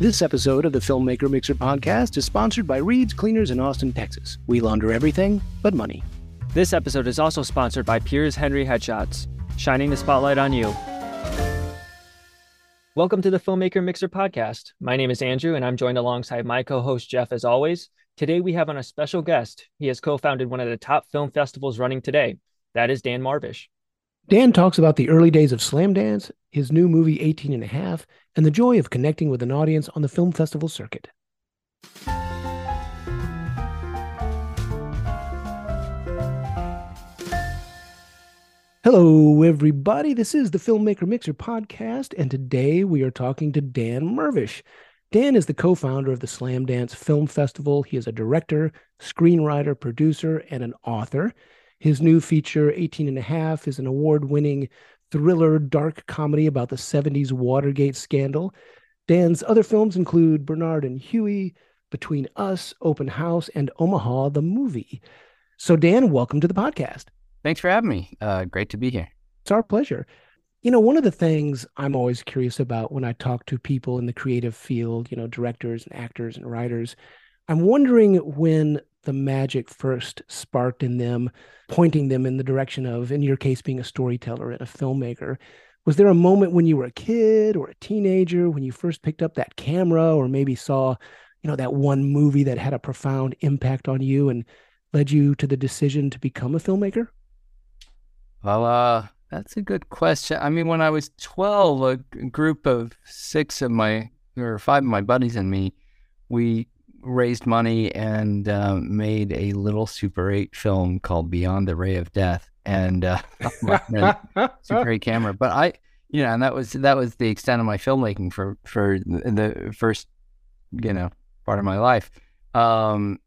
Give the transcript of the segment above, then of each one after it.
This episode of the Filmmaker Mixer podcast is sponsored by Reid's Cleaners in Austin, Texas. We launder everything but money. This episode is also sponsored by Piers Hendrie Headshots, shining the spotlight on you. Welcome to the Filmmaker Mixer podcast. My name is Andrew, and I'm joined alongside my co host, Jeff, as always. Today, we have on a special guest. He has co founded one of the top film festivals running today. That is Dan Mirvish. Dan talks about the early days of Slamdance, his new movie 18 and a half, and the joy of connecting with an audience on the film festival circuit. Hello, everybody. This is the Filmmaker Mixer podcast, and today we are talking to Dan Mirvish. Dan is the co founder of the Slamdance Film Festival. He is a director, screenwriter, producer, and an author. His new feature, 18 and a half, is an award winning thriller dark comedy about the 70s Watergate scandal. Dan's other films include Bernard and Huey, Between Us, Open House, and Omaha, the movie. So, Dan, welcome to the podcast. Thanks for having me. Uh, great to be here. It's our pleasure. You know, one of the things I'm always curious about when I talk to people in the creative field, you know, directors and actors and writers, I'm wondering when the magic first sparked in them, pointing them in the direction of, in your case, being a storyteller and a filmmaker. Was there a moment when you were a kid or a teenager when you first picked up that camera or maybe saw, you know, that one movie that had a profound impact on you and led you to the decision to become a filmmaker? Well, uh, that's a good question. I mean, when I was 12, a group of six of my, or five of my buddies and me, we raised money and uh, made a little Super 8 film called Beyond the Ray of Death and uh, Super 8 camera. But I, you know, and that was that was the extent of my filmmaking for for the first, you know, part of my life. Um,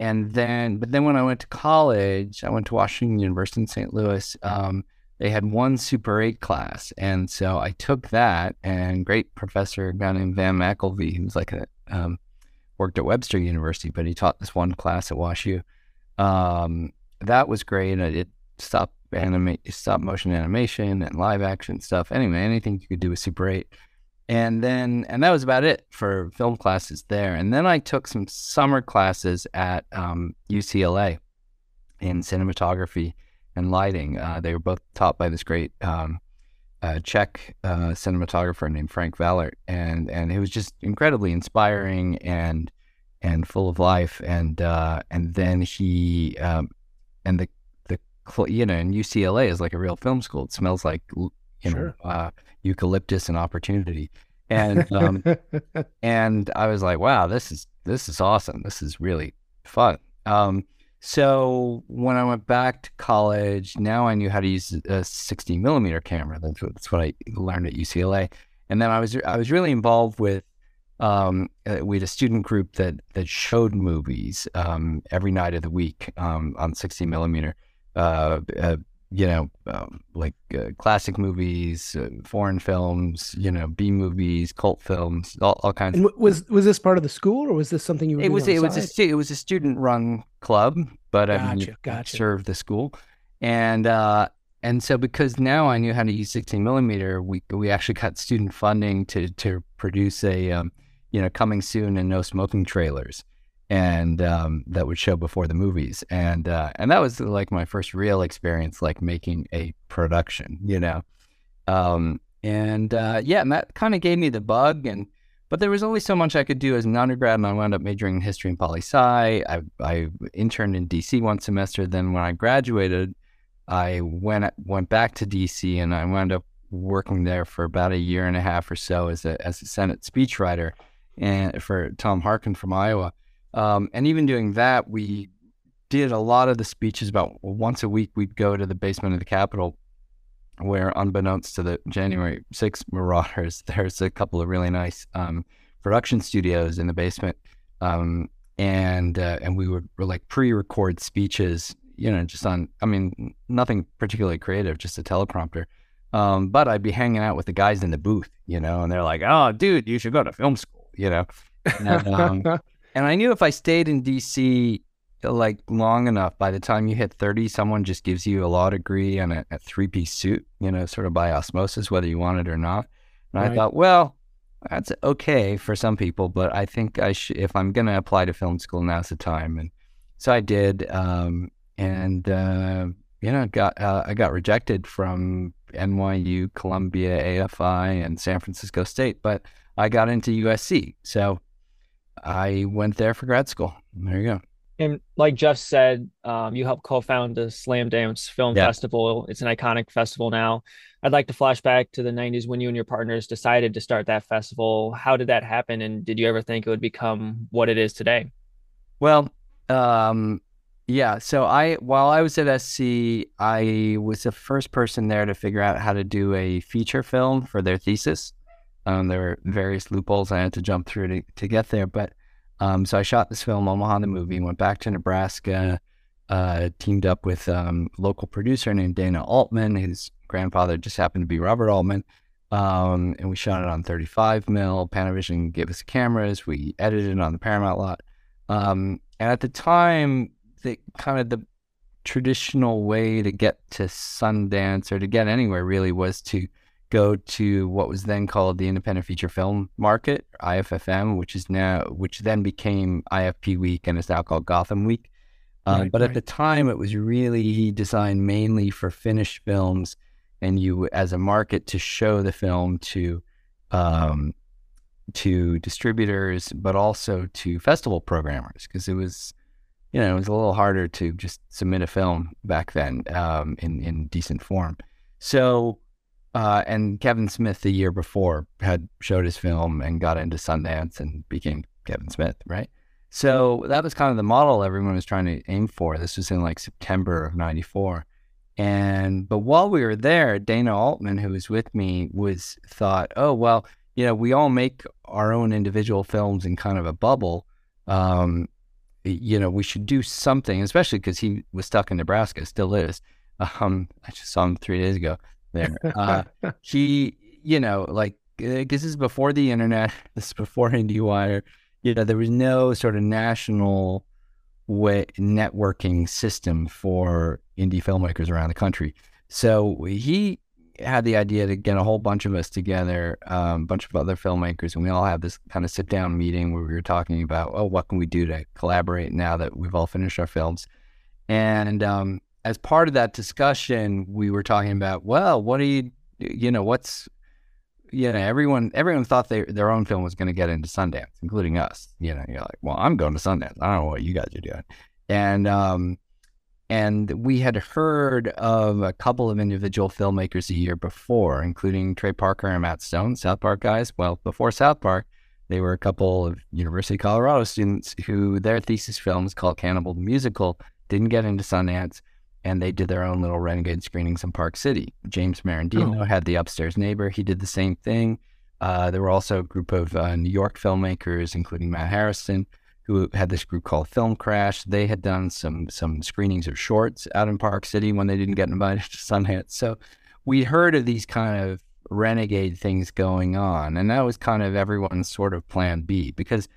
and then, but then when I went to college, I went to Washington University in St. Louis. Um, they had one Super 8 class. And so I took that, and great professor, a guy named Van McElvee, who was like a um, worked at Webster University, but he taught this one class at WashU. Um, that was great. I did stop animate, stop motion animation and live action stuff. Anyway, anything you could do with Super 8. And then, and that was about it for film classes there. And then I took some summer classes at um, UCLA in cinematography and lighting. Uh, they were both taught by this great um, uh, Czech uh, cinematographer named Frank Valert, and and it was just incredibly inspiring and and full of life. And uh, and then he um, and the the you know, and UCLA is like a real film school. It smells like you sure. know uh, eucalyptus and opportunity. And um, and I was like, wow, this is this is awesome. This is really fun. Um, so when I went back to college, now I knew how to use a 60 millimeter camera. That's what, that's what I learned at UCLA. And then I was I was really involved with um, uh, we had a student group that that showed movies um, every night of the week um, on 60 millimeter. Uh, uh, you know, um, like uh, classic movies, uh, foreign films, you know, B movies, cult films, all, all kinds. And w- was was this part of the school, or was this something you? Were it was. it was a it was a student run club, but gotcha, I mean, gotcha. served the school, and uh, and so because now I knew how to use 16 millimeter, we we actually got student funding to to produce a um, you know coming soon and no smoking trailers and um, that would show before the movies, and uh, and that was like my first real experience, like making a production, you know, um, and uh, yeah, and that kind of gave me the bug, and but there was only so much I could do as an undergrad, and I wound up majoring in history and poli sci. I I interned in DC one semester, then when I graduated, I went went back to DC, and I wound up working there for about a year and a half or so as a as a Senate speechwriter, and for Tom Harkin from Iowa um, and even doing that, we did a lot of the speeches about once a week. We'd go to the basement of the Capitol, where, unbeknownst to the January 6 marauders, there's a couple of really nice um, production studios in the basement. Um, and uh, and we would like pre-record speeches, you know, just on. I mean, nothing particularly creative, just a teleprompter. Um, but I'd be hanging out with the guys in the booth, you know, and they're like, "Oh, dude, you should go to film school," you know. And, um, and I knew if I stayed in DC like long enough, by the time you hit 30, someone just gives you a law degree and a, a three piece suit, you know, sort of by osmosis, whether you want it or not. And right. I thought, well, that's okay for some people, but I think I should, if I'm going to apply to film school, now's the time. And so I did. Um, and, uh, you know, got, uh, I got rejected from NYU, Columbia, AFI, and San Francisco State, but I got into USC. So I went there for grad school. There you go. And like Jeff said, um, you helped co-found the Slamdance Film yeah. Festival. It's an iconic festival now. I'd like to flash back to the 90s when you and your partners decided to start that festival. How did that happen? And did you ever think it would become what it is today? Well, um, yeah. So I, while I was at SC, I was the first person there to figure out how to do a feature film for their thesis. Um, there were various loopholes I had to jump through to, to get there, but um, so I shot this film, Omaha the movie, went back to Nebraska, uh, teamed up with um, local producer named Dana Altman. His grandfather just happened to be Robert Altman. Um, and we shot it on 35 mil. Panavision gave us cameras. We edited it on the Paramount lot. Um, and at the time, the kind of the traditional way to get to Sundance or to get anywhere really was to go to what was then called the Independent Feature Film Market, IFFM, which is now which then became IFP Week and is now called Gotham Week. Um, right, but right. at the time, it was really designed mainly for finished films, and you as a market to show the film to um, to distributors, but also to festival programmers because it was you know it was a little harder to just submit a film back then um, in in decent form. So uh, and Kevin Smith the year before had showed his film and got into Sundance and became Kevin Smith, right? So that was kind of the model everyone was trying to aim for. This was in like September of '94, and but while we were there, Dana Altman, who was with me, was thought, oh well, you know, we all make our own individual films in kind of a bubble. Um, you know, we should do something, especially because he was stuck in Nebraska, still is. Um, I just saw him three days ago there. Uh, he, you know, like uh, this is before the internet. This is before IndieWire. You know, there was no sort of national way networking system for indie filmmakers around the country. So he had the idea to get a whole bunch of us together, a um, bunch of other filmmakers, and we all have this kind of sit down meeting where we were talking about, oh, what can we do to collaborate now that we've all finished our films? And um, as part of that discussion, we were talking about, well, what do you, you know, what's, you know, everyone, everyone thought they, their own film was going to get into Sundance, including us. You know, you're like, well, I'm going to Sundance. I don't know what you guys are doing. And, um, and we had heard of a couple of individual filmmakers a year before, including Trey Parker and Matt Stone, South Park guys. Well, before South Park, they were a couple of University of Colorado students who their thesis films called Cannibal the Musical didn't get into Sundance and they did their own little renegade screenings in Park City. James Merendino oh. had the upstairs neighbor. He did the same thing. Uh, there were also a group of uh, New York filmmakers, including Matt Harrison, who had this group called Film Crash. They had done some some screenings of shorts out in Park City when they didn't get invited to Sundance. So we heard of these kind of renegade things going on, and that was kind of everyone's sort of plan B because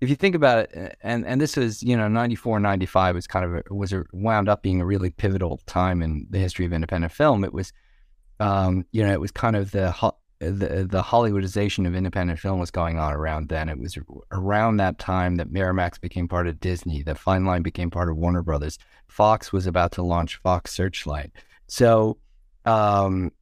if you think about it, and and this is you know 94, 95 was kind of a, was a, wound up being a really pivotal time in the history of independent film. It was, um, you know, it was kind of the the the Hollywoodization of independent film was going on around then. It was around that time that Miramax became part of Disney, that Fine Line became part of Warner Brothers. Fox was about to launch Fox Searchlight. So, um,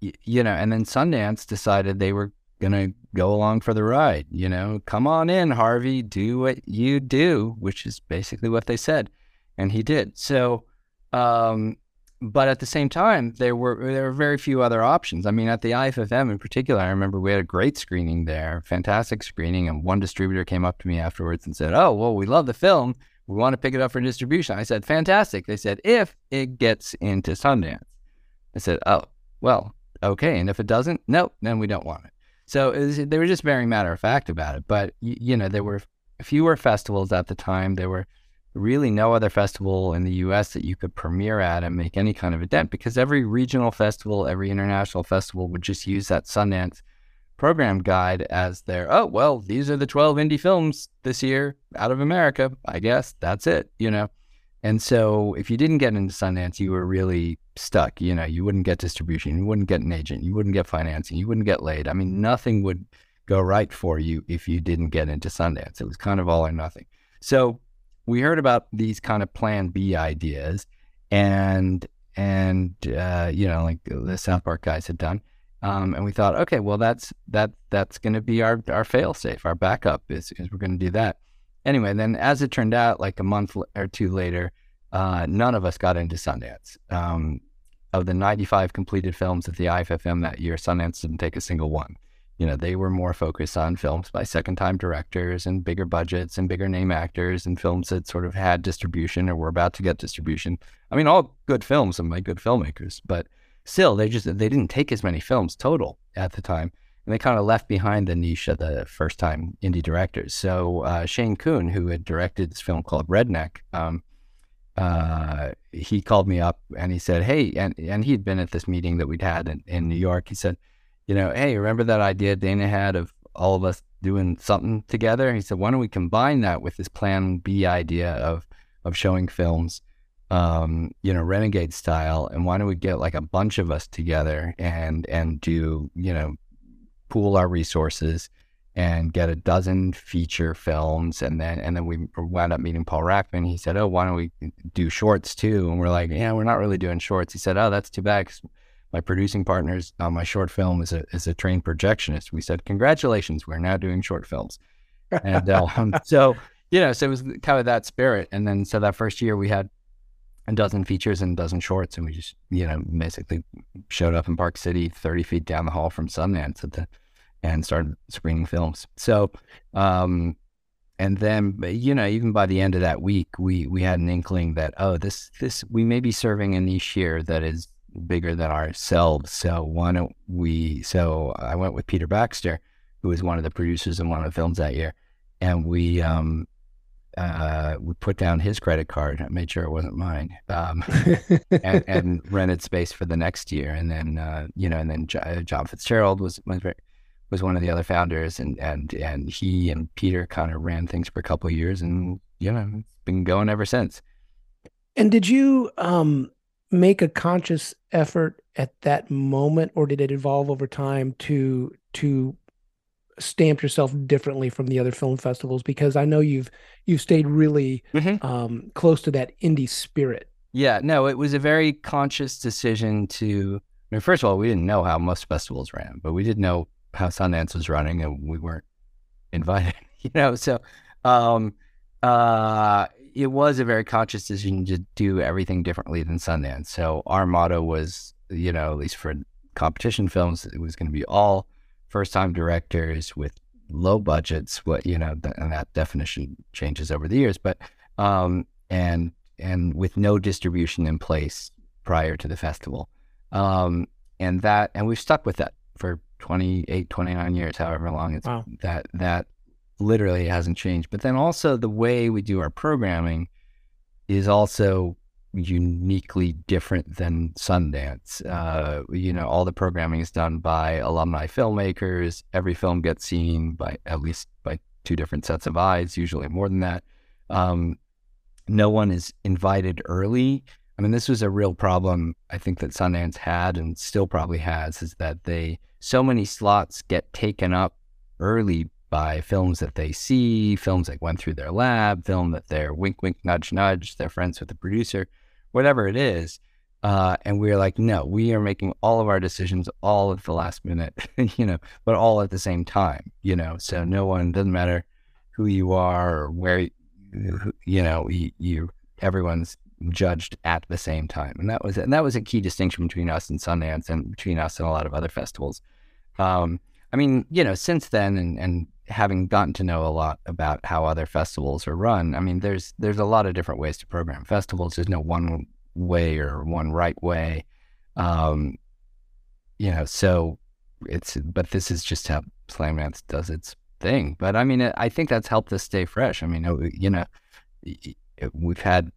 y- you know, and then Sundance decided they were to go along for the ride. You know, come on in, Harvey, do what you do, which is basically what they said. And he did. So, um, but at the same time, there were there were very few other options. I mean, at the IFFM in particular, I remember we had a great screening there, fantastic screening, and one distributor came up to me afterwards and said, "Oh, well, we love the film. We want to pick it up for distribution." I said, "Fantastic." They said, "If it gets into Sundance." I said, "Oh, well, okay. And if it doesn't, no, then we don't want it." So was, they were just very matter of fact about it. But, you, you know, there were fewer festivals at the time. There were really no other festival in the US that you could premiere at and make any kind of a dent because every regional festival, every international festival would just use that Sundance program guide as their, oh, well, these are the 12 indie films this year out of America. I guess that's it, you know? And so if you didn't get into Sundance, you were really stuck. You know, you wouldn't get distribution, you wouldn't get an agent, you wouldn't get financing, you wouldn't get laid. I mean, nothing would go right for you if you didn't get into Sundance. It was kind of all or nothing. So we heard about these kind of Plan B ideas, and and uh, you know, like the South Park guys had done. Um, and we thought, okay, well, that's that that's going to be our our fail safe, our backup is, is we're going to do that. Anyway, then as it turned out, like a month or two later, uh, none of us got into Sundance. Um, of the 95 completed films at the IFFM that year, Sundance didn't take a single one. You know, they were more focused on films by second time directors and bigger budgets and bigger name actors and films that sort of had distribution or were about to get distribution. I mean, all good films and by good filmmakers, but still, they just they didn't take as many films total at the time, and they kind of left behind the niche of the first time indie directors. So uh, Shane Kuhn, who had directed this film called Redneck, um, uh, he called me up and he said, "Hey," and and he'd been at this meeting that we'd had in, in New York. He said, "You know, hey, remember that idea Dana had of all of us doing something together?" He said, "Why don't we combine that with this Plan B idea of of showing films?" um, you know, renegade style, and why don't we get like a bunch of us together and and do you know, pool our resources and get a dozen feature films, and then and then we wound up meeting Paul Rachman. He said, "Oh, why don't we do shorts too?" And we're like, "Yeah, we're not really doing shorts." He said, "Oh, that's too bad." my producing partners on my short film is a is a trained projectionist. We said, "Congratulations, we're now doing short films," and uh, so you know, so it was kind of that spirit. And then so that first year we had a dozen features and a dozen shorts, and we just you know basically showed up in Park City, thirty feet down the hall from Sundance, at the and started screening films. So, um, and then you know even by the end of that week, we we had an inkling that oh this this we may be serving a niche here that is bigger than ourselves. So why don't we? So I went with Peter Baxter, who was one of the producers in one of the films that year, and we um, uh, we put down his credit card. I made sure it wasn't mine, um, and, and, rented space for the next year. And then, uh, you know, and then uh, John Fitzgerald was was, was one of the other founders, and and and he and Peter kind of ran things for a couple of years, and you know, it's been going ever since. And did you um, make a conscious effort at that moment, or did it evolve over time to to stamp yourself differently from the other film festivals because I know you've you've stayed really mm-hmm. um, close to that indie spirit. Yeah, no, it was a very conscious decision to. I mean, first of all, we didn't know how most festivals ran, but we did know how Sundance was running, and we weren't invited. You know, so um, uh, it was a very conscious decision to do everything differently than Sundance. So our motto was, you know, at least for competition films, it was going to be all first time directors with low budgets, what, you know, th- and that definition changes over the years, but, um, and, and with no distribution in place prior to the festival. Um, and that, and we've stuck with that for 28, 29 years, however long it's wow. that, that literally hasn't changed. But then also the way we do our programming is also uniquely different than Sundance. Uh, you know, all the programming is done by alumni filmmakers. Every film gets seen by at least by two different sets of eyes, usually more than that. Um, no one is invited early. I mean, this was a real problem I think that Sundance had and still probably has is that they so many slots get taken up early by films that they see, films that went through their lab, film that they're wink, wink, nudge, nudge, they're friends with the producer whatever it is. Uh, and we are like, no, we are making all of our decisions all at the last minute, you know, but all at the same time, you know. So no one doesn't matter who you are or where, you know, you, you everyone's judged at the same time, and that was and that was a key distinction between us and Sundance and between us and a lot of other festivals. Um, I mean, you know, since then and and having gotten to know a lot about how other festivals are run, I mean, there's there's a lot of different ways to program festivals. There's no one way or one right way. Um, you know, so it's but this is just how Slamdance does its thing. But I mean, I think that's helped us stay fresh. I mean, you know, we've had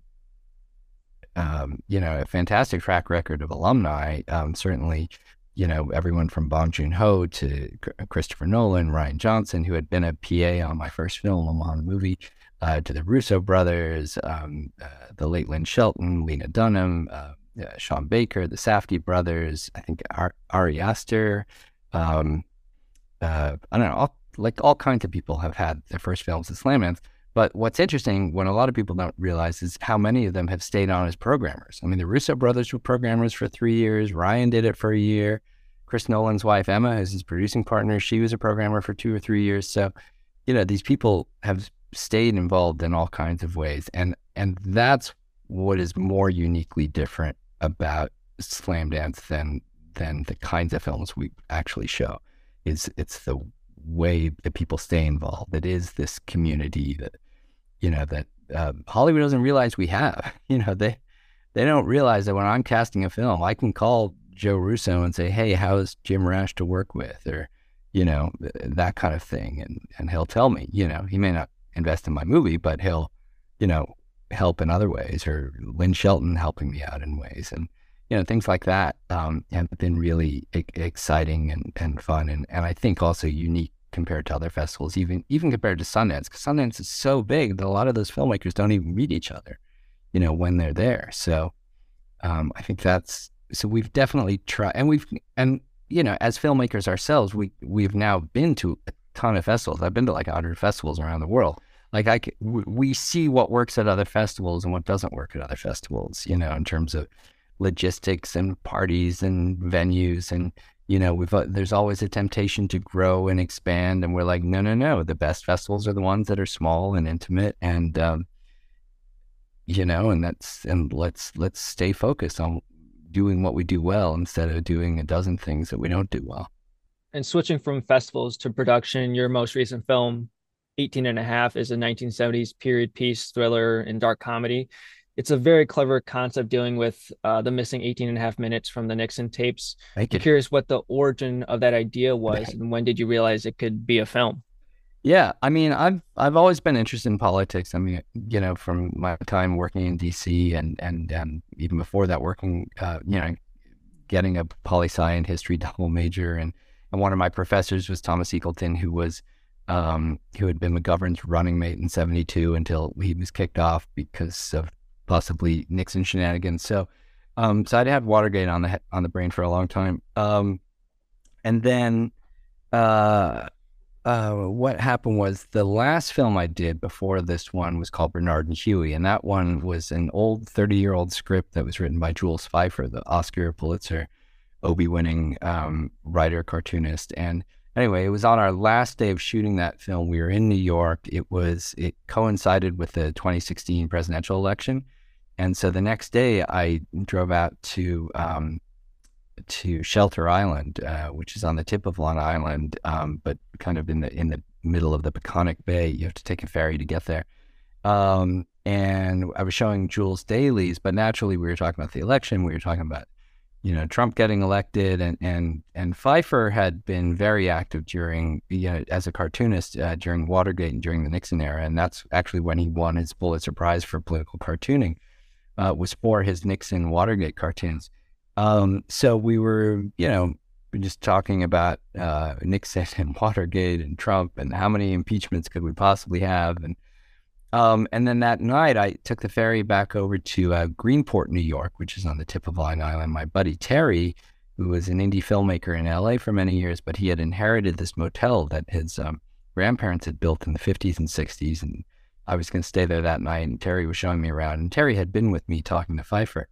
um, you know a fantastic track record of alumni. Um, certainly, you know, everyone from Bong Joon Ho to Christopher Nolan, Rian Johnson, who had been a PA on my first film, on movie, uh, to the Russo brothers, um, uh, the late Lynn Shelton, Lena Dunham, uh, Sean Baker, the Safdie brothers, I think Ar- Ari Aster, um, uh, I don't know, all, like all kinds of people have had their first films as Slamdance. But what's interesting, what a lot of people don't realize, is how many of them have stayed on as programmers. I mean, the Russo brothers were programmers for three years. Rian did it for a year. Chris Nolan's wife, Emma, is his producing partner. She was a programmer for two or three years. So, you know, these people have stayed involved in all kinds of ways. And and that's what is more uniquely different about Slamdance than than the kinds of films we actually show. Is it's the way that people stay involved. It is this community that you know, that uh, Hollywood doesn't realize we have. You know, they they don't realize that when I'm casting a film, I can call Joe Russo and say, "Hey, how is Jim Rash to work with?" or you know, that kind of thing, and and he'll tell me. You know, he may not invest in my movie, but he'll, you know, help in other ways, or Lynn Shelton helping me out in ways, and you know, things like that um, have been really e- exciting and, and fun, and and I think also unique compared to other festivals, even even compared to Sundance, because Sundance is so big that a lot of those filmmakers don't even meet each other, you know, when they're there. So um, I think that's so we've definitely tried, and we've and you know, as filmmakers ourselves, we we've now been to a ton of festivals. I've been to like hundred festivals around the world. Like I, we see what works at other festivals and what doesn't work at other festivals. You know, in terms of logistics and parties and venues and you know, we've uh, there's always a temptation to grow and expand, and we're like, no, no, no. The best festivals are the ones that are small and intimate, and um, you know, and that's and let's let's stay focused on doing what we do well instead of doing a dozen things that we don't do well. And switching from festivals to production, your most recent film, 18 and a half, is a 1970s period piece thriller and dark comedy it's a very clever concept dealing with uh, the missing 18 and a half minutes from the Nixon tapes. Thank I'm curious what the origin of that idea was and when did you realize it could be a film? Yeah, I mean, I've I've always been interested in politics. I mean, you know, from my time working in D.C. and and um, even before that, working, uh, you know, getting a poli sci and history double major, and and one of my professors was Thomas Eagleton, who was um, who had been McGovern's running mate in '72 until he was kicked off because of possibly Nixon shenanigans. So, um, so I'd had Watergate on the on the brain for a long time. Um, and then, uh, uh, what happened was the last film I did before this one was called Bernard and Huey, and that one was an old thirty-year-old script that was written by Jules Feiffer, the Oscar Pulitzer Obie-winning um, writer cartoonist, and anyway, it was on our last day of shooting that film. We were in New York. It was it coincided with the 2016 presidential election, and so the next day, I drove out to um, to Shelter Island, uh, which is on the tip of Long Island, um, but kind of in the in the middle of the Peconic Bay. You have to take a ferry to get there. Um, and I was showing Jules dailies, but naturally, we were talking about the election. We were talking about you know Trump getting elected, and and and Feiffer had been very active during you know as a cartoonist uh, during Watergate and during the Nixon era, and that's actually when he won his Pulitzer Prize for political cartooning uh, was for his Nixon Watergate cartoons. Um, so we were, you know, just talking about uh, Nixon and Watergate and Trump and how many impeachments could we possibly have. And um, and then that night, I took the ferry back over to uh, Greenport, New York, which is on the tip of Long Island. My buddy Terry, who was an indie filmmaker in LA for many years, but he had inherited this motel that his um, grandparents had built in the 50s and 60s. And I was going to stay there that night, and Terry was showing me around. And Terry had been with me talking to Feiffer,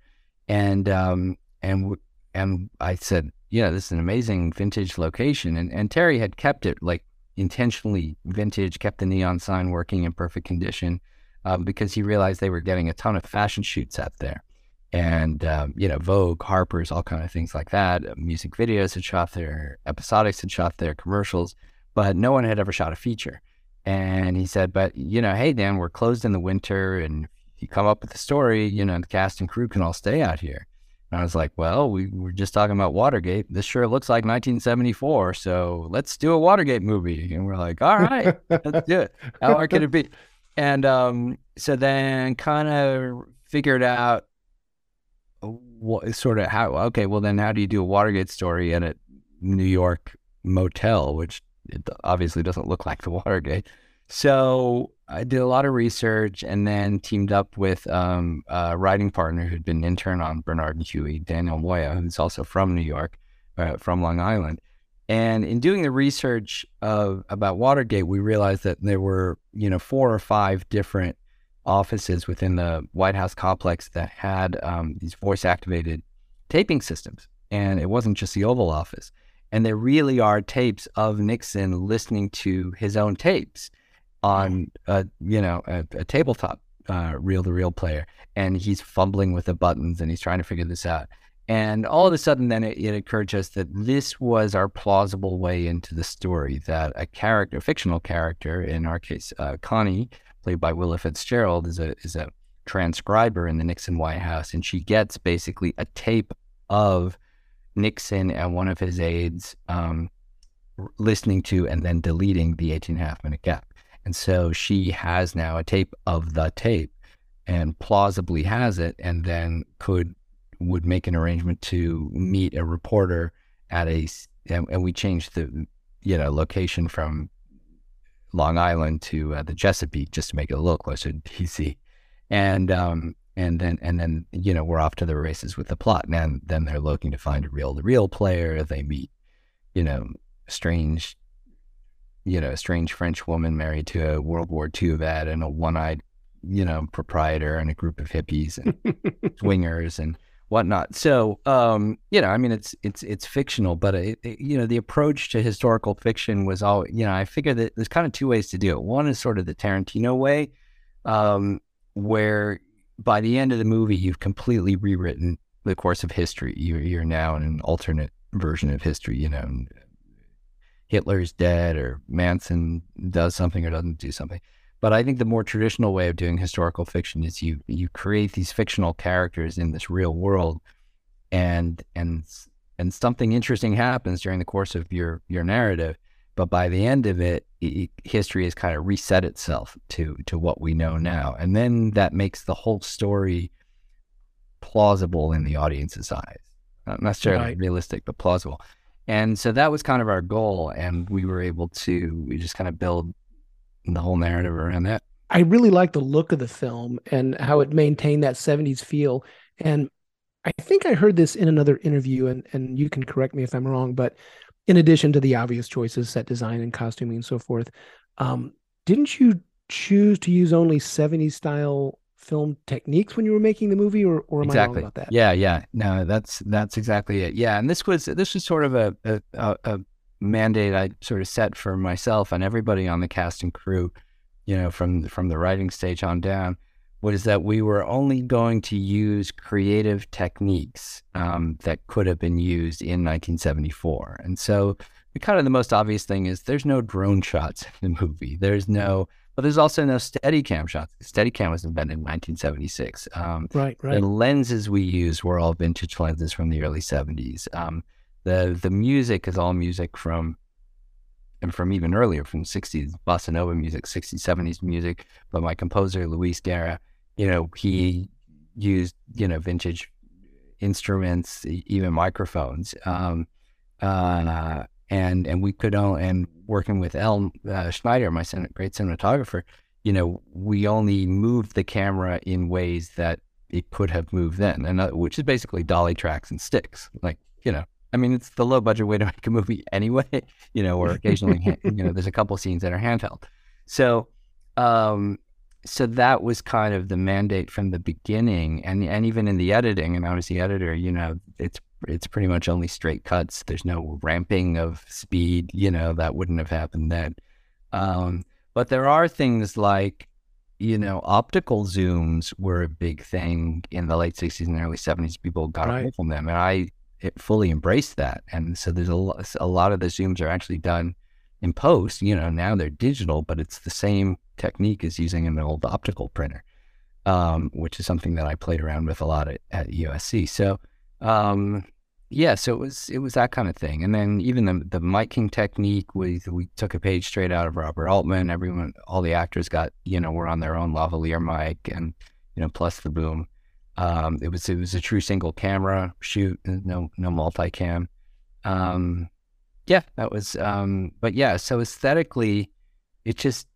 and um, and and I said, "Yeah, this is an amazing vintage location." And and Terry had kept it like intentionally vintage, kept the neon sign working in perfect condition, um, because he realized they were getting a ton of fashion shoots out there, and um, you know, Vogue, Harper's, all kind of things like that. Uh, music videos had shot there, episodics had shot there, commercials, but no one had ever shot a feature. And he said, but you know, hey Dan, we're closed in the winter, and if you come up with a story, you know, the cast and crew can all stay out here. And I was like, well, we were just talking about Watergate. This sure looks like 1974, so let's do a Watergate movie. And we're like, all right, let's do it. How hard can it be? And um, so then kind of figured out what sort of how okay well then how do you do a watergate story in a new york motel which it obviously doesn't look like the Watergate. So I did a lot of research and then teamed up with um, a writing partner who'd been an intern on Bernard and Huey, Daniel Moya, who's also from New York, uh, from Long Island. And in doing the research of about Watergate, we realized that there were, you know, four or five different offices within the White House complex that had um, these voice activated taping systems. And it wasn't just the Oval Office. And there really are tapes of Nixon listening to his own tapes on, a, you know, a, a tabletop reel to reel player. And he's fumbling with the buttons and he's trying to figure this out. And all of a sudden, then it, it, occurred to us that this was our plausible way into the story that a character, a fictional character, in our case, uh, Connie, played by Willa Fitzgerald, is a, is a transcriber in the Nixon White House. And she gets basically a tape of Nixon and one of his aides um, listening to and then deleting the 18 and a half minute gap. And so she has now a tape of the tape and plausibly has it and then could would make an arrangement to meet a reporter at a and, and we changed the you know location from Long Island to uh, the Chesapeake just to make it a little closer to DC, and um and then and then you know we're off to the races with the plot. And then they're looking to find a real to real player. They meet you know strange you know a strange French woman married to a World War II vet and a one eyed you know proprietor and a group of hippies and swingers and whatnot. So, um, you know, I mean, it's it's it's fictional, but it, it, you know, the approach to historical fiction was all. You know, I figure that there's kind of two ways to do it. One is sort of the Tarantino way, um, where by the end of the movie, you've completely rewritten the course of history. You're, you're now in an alternate version of history. You know, Hitler's dead, or Manson does something or doesn't do something. But I think the more traditional way of doing historical fiction is you you create these fictional characters in this real world, and and and something interesting happens during the course of your your narrative. But by the end of it, it history has kind of reset itself to to what we know now, and then that makes the whole story plausible in the audience's eyes. Not necessarily right. realistic, but plausible. And so that was kind of our goal, and we were able to we just kind of build the whole narrative around that. I really like the look of the film and how it maintained that 70s feel. And I think I heard this in another interview, and, and you can correct me if I'm wrong, but in addition to the obvious choices, set design and costuming and so forth, um, didn't you choose to use only 70s style film techniques when you were making the movie, or, or am exactly. I wrong about that? Yeah, yeah. No, that's that's exactly it. Yeah, and this was this was sort of a, a, a mandate I sort of set for myself and everybody on the cast and crew, you know, from from the writing stage on down, was that we were only going to use creative techniques um, that could have been used in 1974. And so, kind of the most obvious thing is there's no drone shots in the movie. There's no, but there's also no Steadicam shots. Steadicam was invented in 1976. Um, right, right. The lenses we use were all vintage lenses from the early 70s. Um, the the music is all music from and from even earlier from 60s bossa nova music 60s 70s music but my composer luis guerra you know he used you know vintage instruments even microphones um, uh, and and we could all and working with El uh, Schneider my great cinematographer you know we only moved the camera in ways that it could have moved then and uh, which is basically dolly tracks and sticks like you know I mean, it's the low budget way to make a movie anyway, you know, or occasionally, you know, there's a couple scenes that are handheld. So, um, so that was kind of the mandate from the beginning, and and even in the editing, and I was the editor. You know, it's it's pretty much only straight cuts. There's no ramping of speed. You know, that wouldn't have happened then. Um, but there are things like, you know, optical zooms were a big thing in the late '60s and early '70s. People got right. away from them, and I it fully embraced that. And so there's a, lot, a lot of the zooms are actually done in post. You know, now they're digital, but it's the same technique as using an old optical printer, um, which is something that I played around with a lot at, at USC. So, um, yeah, so it was it was that kind of thing. And then even the the miking technique, we we took a page straight out of Robert Altman. Everyone, all the actors got you know were on their own lavalier mic, and you know plus the boom. Um, it was it was a true single camera shoot, no no multicam. Um, yeah, that was. Um, but yeah, so aesthetically, it just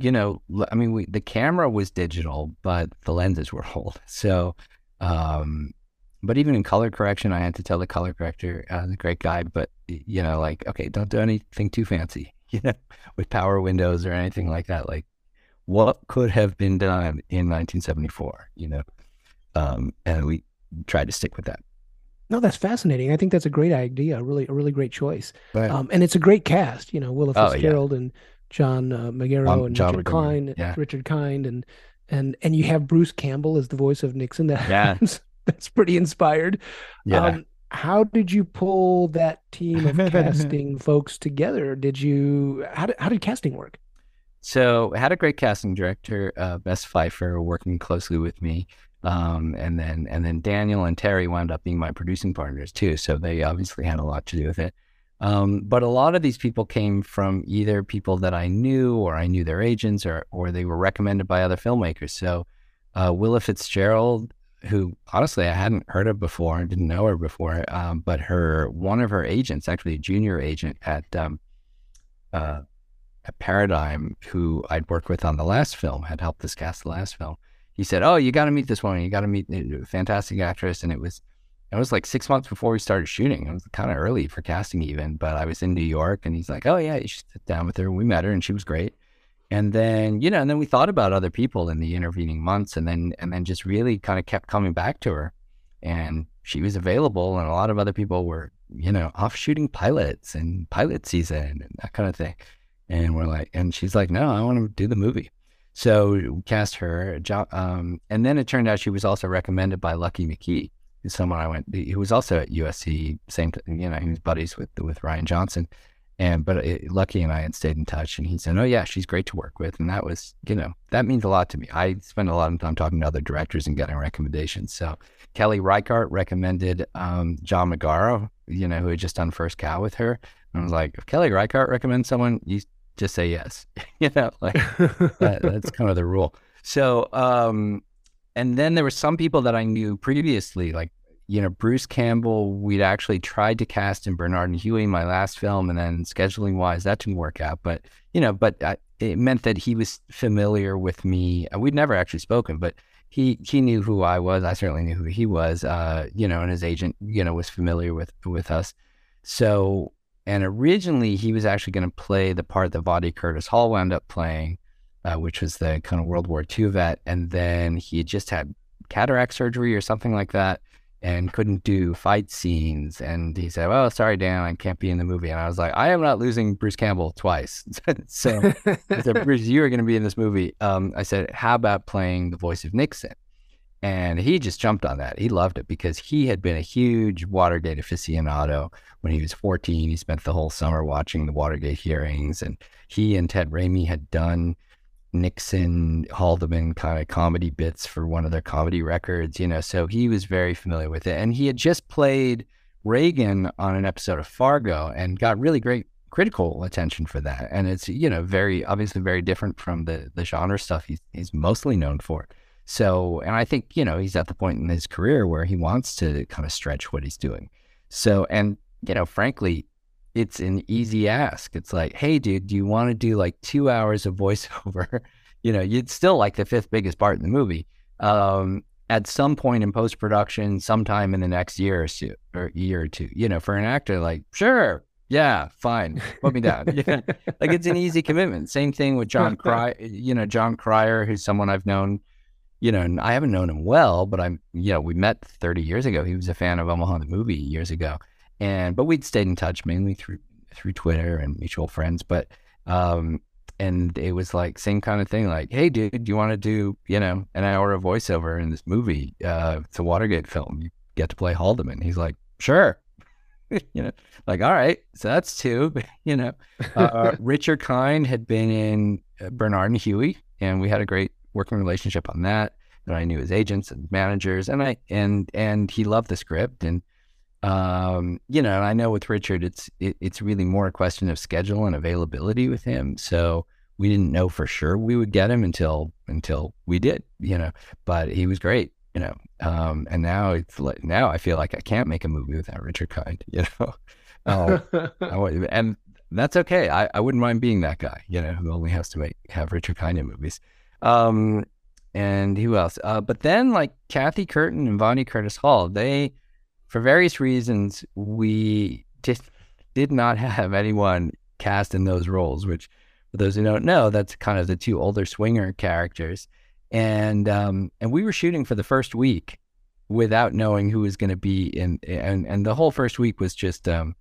you know, I mean, we, the camera was digital, but the lenses were old. So, um, but even in color correction, I had to tell the color corrector, uh, the great guy, but you know, like, okay, don't do anything too fancy, you know, with power windows or anything like that. Like, what could have been done in 1974, you know? Um, and we tried to stick with that. No, that's fascinating. I think that's a great idea. Really, a really great choice. Right. Um, and it's a great cast. You know, Willa Fitzgerald oh, yeah. and John uh, Magaro um, and John Richard Kind, yeah. Richard Kind, and and and you have Bruce Campbell as the voice of Nixon. That yeah. that's pretty inspired. Yeah. Um, how did you pull that team of casting folks together? Did you how did how did casting work? So I had a great casting director, uh, Bess Pfeiffer, working closely with me. Um, and then and then Daniel and Terry wound up being my producing partners too. So they obviously had a lot to do with it. Um, but a lot of these people came from either people that I knew or I knew their agents or or they were recommended by other filmmakers. So uh, Willa Fitzgerald, who honestly I hadn't heard of before, didn't know her before, um, but her one of her agents, actually a junior agent at um, uh, at Paradigm, who I'd worked with on the last film, had helped us cast the last film he said, "Oh, you got to meet this woman. You got to meet a fantastic actress." And it was it was like six months before we started shooting. It was kind of early for casting even, but I was in New York, and he's like, "Oh yeah, you should sit down with her." We met her, and she was great. And then you know, and then we thought about other people in the intervening months, and then and then just really kind of kept coming back to her, and she was available, and a lot of other people were you know off shooting pilots and pilot season and that kind of thing. And we're like, and she's like, "No, I want to do the movie." So cast her, um, and then it turned out she was also recommended by Lucky McKee, someone I went. He was also at USC, same, you know, he was buddies with with Rian Johnson, and but it, Lucky and I had stayed in touch, and he said, "Oh yeah, she's great to work with," and that was, you know, that means a lot to me. I spend a lot of time talking to other directors and getting recommendations. So Kelly Reichardt recommended um, John Magaro, you know, who had just done First Cow with her. And I was like, if Kelly Reichardt recommends someone, you just say yes. you know, like that, that's kind of the rule. So, um, and then there were some people that I knew previously, like you know Bruce Campbell. We'd actually tried to cast in Bernard and Huey, my last film, and then scheduling wise, that didn't work out. But you know, but I, it meant that he was familiar with me. We'd never actually spoken, but he he knew who I was. I certainly knew who he was. Uh, you know, and his agent, you know, was familiar with with us. So and originally, he was actually going to play the part that Vondie Curtis Hall wound up playing, uh, which was the kind of World War II vet. And then he just had cataract surgery or something like that and couldn't do fight scenes. And he said, Well, sorry, Dan, I can't be in the movie. And I was like, I am not losing Bruce Campbell twice. so I said, Bruce, you are going to be in this movie. Um, I said, How about playing the voice of Nixon? And he just jumped on that. He loved it because he had been a huge Watergate aficionado when he was 14. He spent the whole summer watching the Watergate hearings, and he and Ted Raimi had done Nixon Haldeman kind of comedy bits for one of their comedy records, you know. So he was very familiar with it. And he had just played Reagan on an episode of Fargo and got really great critical attention for that. And it's, you know, very obviously very different from the the genre stuff he's he's mostly known for. So, and I think, you know, he's at the point in his career where he wants to kind of stretch what he's doing. So, and, you know, frankly, it's an easy ask. It's like, hey, dude, do you want to do like two hours of voiceover? you know, you'd still like the fifth biggest part in the movie. Um, at some point in post production, sometime in the next year or two, or year or two, you know, for an actor, like, sure, yeah, fine, put me down. yeah. Like it's an easy commitment. Same thing with John Cryer, you know, John Cryer, who's someone I've known you know, and I haven't known him well, but I'm, you know, we met 30 years ago. He was a fan of Omaha the movie years ago, and but we'd stayed in touch mainly through through Twitter and mutual friends. But um, and it was like same kind of thing, like, hey, dude, do you want to do, you know, an hour of voiceover in this movie? Uh, it's a Watergate film. You get to play Haldeman. He's like, sure. you know, like, all right, so that's two. you know, uh, uh, Richard Kind had been in uh, Bernard and Huey, and we had a great working relationship on that. And I knew his agents and managers, and I and and he loved the script. And um, you know, I know with Richard, it's it, it's really more a question of schedule and availability with him. So we didn't know for sure we would get him until until we did. You know, but he was great. You know, um, and now it's like now I feel like I can't make a movie without Richard Kind. You know, um, and that's okay. I, I wouldn't mind being that guy. You know, who only has to make have Richard Kind in movies. Um, and who else? Uh, but then like Kathy Curtin and Vondie Curtis Hall, they, for various reasons, we just did not have anyone cast in those roles. Which, for those who don't know, that's kind of the two older swinger characters, and um, and we were shooting for the first week without knowing who was going to be in, and and the whole first week was just um,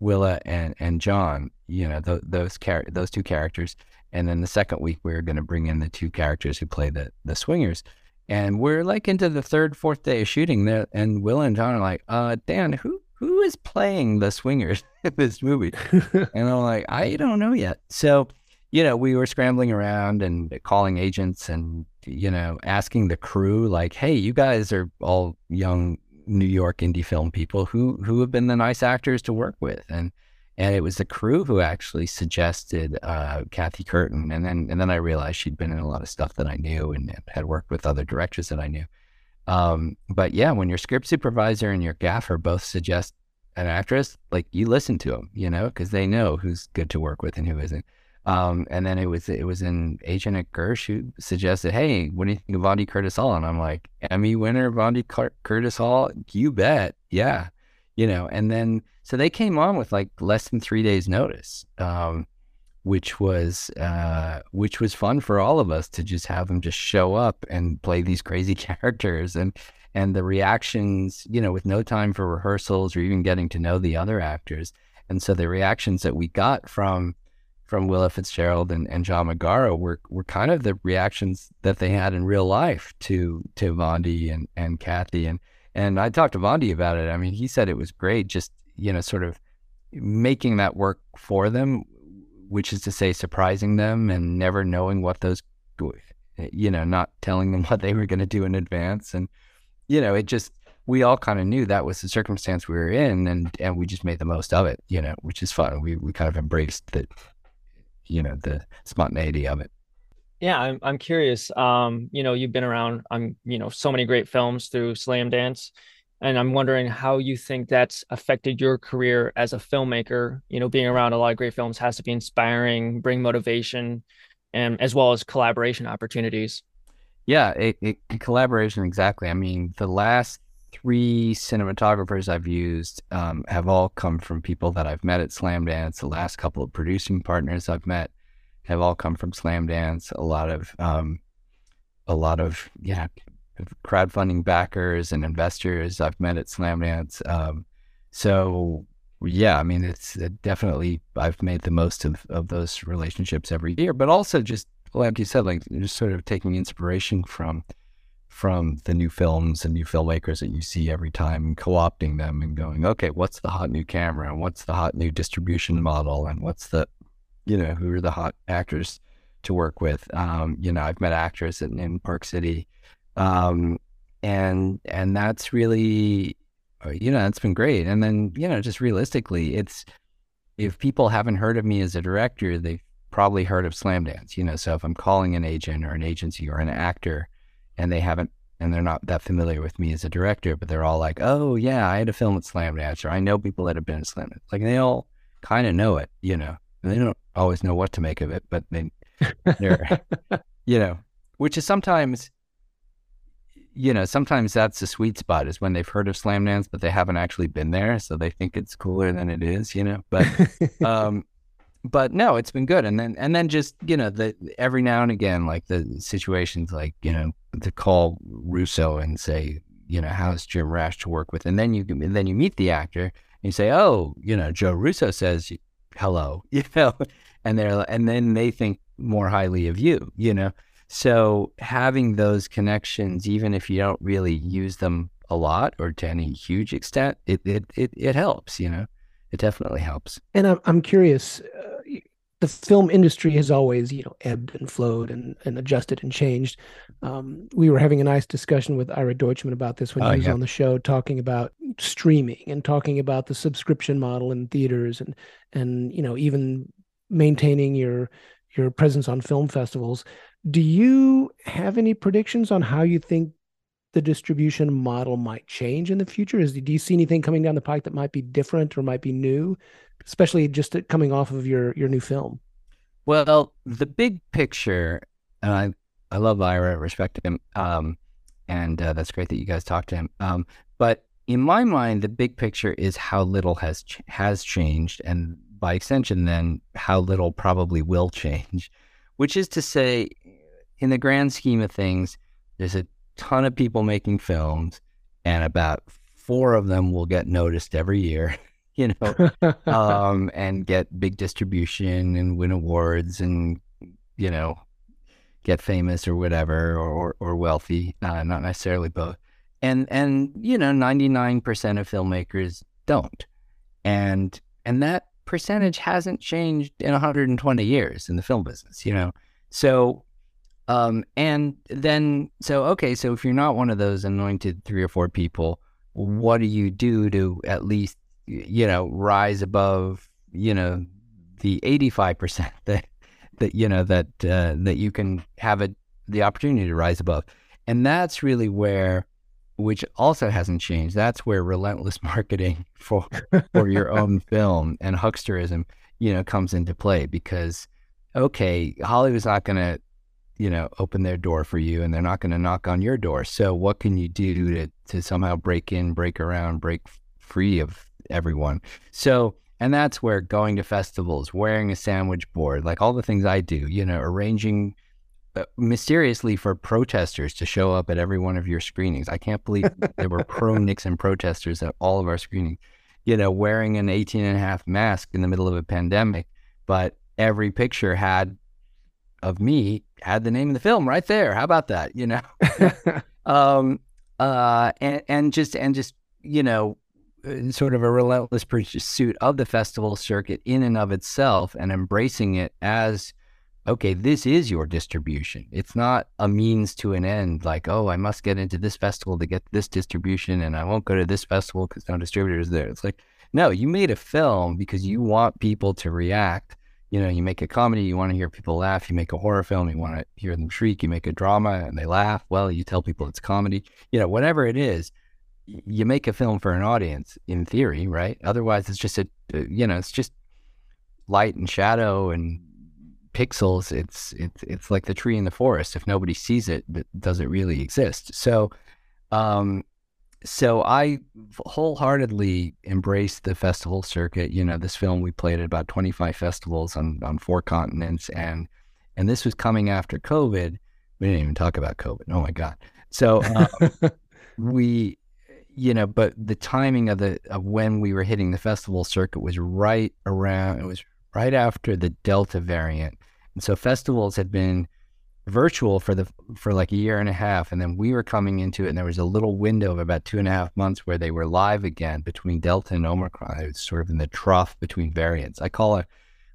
Willa and and John, you know, th- those char- those two characters, and then the second week we are going to bring in the two characters who play the the swingers, and we're like into the third fourth day of shooting there, and Will and John are like, uh, Dan, who who is playing the swingers in this movie? and I'm like, I don't know yet. So, you know, we were scrambling around and calling agents and you know asking the crew like, hey, you guys are all young New York indie film people who who have been the nice actors to work with, and and it was the crew who actually suggested uh, Kathy Curtin, and then and then I realized she'd been in a lot of stuff that I knew and had worked with other directors that I knew. Um, but yeah, when your script supervisor and your gaffer both suggest an actress, like you listen to them, you know, because they know who's good to work with and who isn't. Um, and then it was it was an agent at Gersh who suggested, "Hey, what do you think of Vondie Curtis Hall?" And I'm like, "Emmy winner Vondie Curtis Hall, you bet, yeah." You know, and then so they came on with like less than three days notice, um, which was uh, which was fun for all of us to just have them just show up and play these crazy characters and and the reactions, you know, with no time for rehearsals or even getting to know the other actors. And so the reactions that we got from from Willa Fitzgerald and, and John Magaro were were kind of the reactions that they had in real life to to Vondie and, and Kathy and and I talked to Vondie about it. I mean, he said it was great, just you know, sort of making that work for them, which is to say, surprising them and never knowing what those, you know, not telling them what they were going to do in advance, and you know, it just we all kind of knew that was the circumstance we were in, and and we just made the most of it, you know, which is fun. We we kind of embraced that you know the spontaneity of it. Yeah i'm, I'm curious. Um you know you've been around i'm you know so many great films through Slamdance and i'm wondering how you think that's affected your career as a filmmaker. You know being around a lot of great films has to be inspiring bring motivation and as well as collaboration opportunities. Yeah it, it, collaboration exactly. I mean the last three cinematographers I've used um, have all come from people that I've met at Slamdance. The last couple of producing partners I've met have all come from Slamdance. A lot of um, a lot of yeah crowdfunding backers and investors I've met at Slamdance. Um, so yeah, I mean it's it definitely I've made the most of of those relationships every year, but also just like you said, like just sort of taking inspiration from from the new films and new filmmakers that you see every time and co-opting them and going, okay, what's the hot new camera and what's the hot new distribution model and what's the, you know, who are the hot actors to work with? Um, you know, I've met actors in, in Park City, um, and and that's really, uh, you know, that's been great. And then you know, just realistically, it's if people haven't heard of me as a director, they've probably heard of Slamdance. You know, so if I'm calling an agent or an agency or an actor and they haven't and they're not that familiar with me as a director, but they're all like, "Oh yeah, I had a film at Slamdance, or I know people that have been at Slamdance." Like they all kind of know it, you know. And they don't always know what to make of it, but they, they're, you know, which is sometimes, you know, sometimes that's the sweet spot is when they've heard of Slamdance, but they haven't actually been there, so they think it's cooler than it is, you know. But, um, but no, it's been good. And then and then just you know the every now and again like the situations like you know to call Russo and say you know how's Jim Rash to work with, and then you and then you meet the actor and you say oh you know Joe Russo says hello you know, and they're and then they think more highly of you you know. So having those connections, even if you don't really use them a lot or to any huge extent, it it it, it helps you know it definitely helps. And I'm I'm curious. Uh, the film industry has always, you know, ebbed and flowed and, and adjusted and changed. Um, we were having a nice discussion with Ira Deutchman about this when oh, he was yeah. on the show, talking about streaming and talking about the subscription model in theaters and and you know even maintaining your your presence on film festivals. Do you have any predictions on how you think the distribution model might change in the future? Is do you see anything coming down the pike that might be different or might be new, especially just coming off of your your new film? Well, the big picture, and I I love Ira, respect him, um, and uh, that's great that you guys talked to him. Um, but in my mind, the big picture is how little has ch- has changed, and by extension, then how little probably will change. Which is to say, in the grand scheme of things, there's a ton of people making films, and about four of them will get noticed every year. you know, um, and get big distribution and win awards and, you know, get famous or whatever or, or, wealthy, uh, not necessarily both. And, and, you know, 99% of filmmakers don't. And, and that percentage hasn't changed in 120 years in the film business, you know? So, um, and then, so, okay, so if you're not one of those anointed three or four people, what do you do to at least you know, rise above, you know, the 85% that, that, you know, that, uh, that you can have it, the opportunity to rise above. And that's really where, which also hasn't changed. That's where relentless marketing for, for your own film and hucksterism, you know, comes into play because, okay, Hollywood's not going to, you know, open their door for you and they're not going to knock on your door. So what can you do to, to somehow break in, break around, break free of everyone. So, and that's where going to festivals, wearing a sandwich board, like all the things I do, you know, arranging uh, mysteriously for protesters to show up at every one of your screenings. I can't believe there were pro Nixon protesters at all of our screenings, you know, wearing an 18 and a half mask in the middle of a pandemic. But every picture had of me had the name of the film right there. How about that? You know, um, uh, and, and just, and just, you know, uh, sort of a relentless pursuit of the festival circuit in and of itself and embracing it as okay this is your distribution it's not a means to an end like oh i must get into this festival to get this distribution and i won't go to this festival because no distributors there it's like no you made a film because you want people to react you know you make a comedy you want to hear people laugh you make a horror film you want to hear them shriek you make a drama and they laugh well you tell people it's comedy you know whatever it is you make a film for an audience in theory, right? Otherwise, it's just a you know, it's just light and shadow and pixels. It's it's it's like the tree in the forest. If nobody sees it, does it really exist? So, um, so I wholeheartedly embraced the festival circuit. You know, this film we played at about twenty five festivals on on four continents, and and this was coming after COVID. We didn't even talk about COVID. Oh my god! So um, we you know, but the timing of the of when we were hitting the festival circuit was right around. It was right after the Delta variant, and so festivals had been virtual for the for like a year and a half, and then we were coming into it, and there was a little window of about two and a half months where they were live again between Delta and Omicron. It was sort of in the trough between variants. I call it.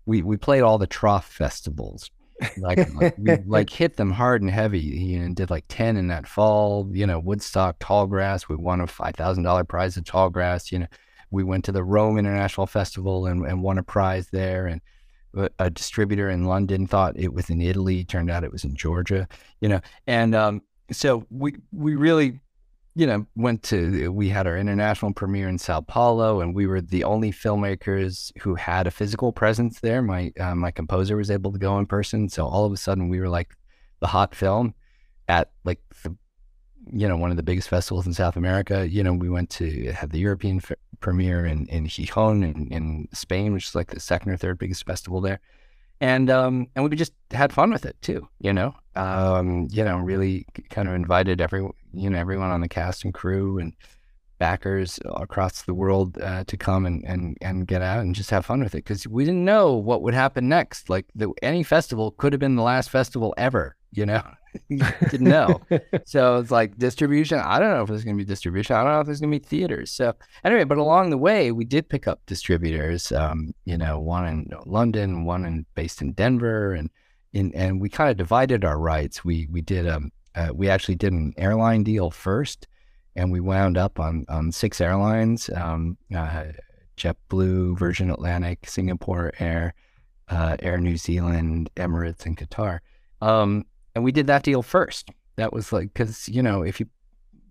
We we played all the trough festivals like, like we like hit them hard and heavy. You know, did like ten in that fall. You know, Woodstock Tallgrass. We won a five thousand dollar prize at Tallgrass. You know, we went to the Rome International Festival and, and won a prize there. And a distributor in London thought it was in Italy. Turned out it was in Georgia. You know, and um, so we we really you know, went to, we had our international premiere in Sao Paulo, and we were the only filmmakers who had a physical presence there. My uh, my composer was able to go in person, so all of a sudden we were like the hot film at like the, you know one of the biggest festivals in South America. You know, we went to have the European premiere in in Gijón in, in Spain, which is like the second or third biggest festival there and um, and we just had fun with it too. You know, um, you know, really kind of invited every you know everyone on the cast and crew and backers across the world uh, to come and, and and get out and just have fun with it because we didn't know what would happen next. Like the, any festival could have been the last festival ever. You know, didn't know. so it's like distribution. I don't know if there's going to be distribution. I don't know if there's going to be theaters. So anyway, but along the way, we did pick up distributors. Um, you know, one in London, one in based in Denver, and in and we kind of divided our rights. We we did um uh, we actually did an airline deal first, and we wound up on on six airlines. Um, uh, JetBlue, Virgin Atlantic, Singapore Air, uh, Air New Zealand, Emirates, and Qatar. Um, and we did that deal first. That was like because you know if you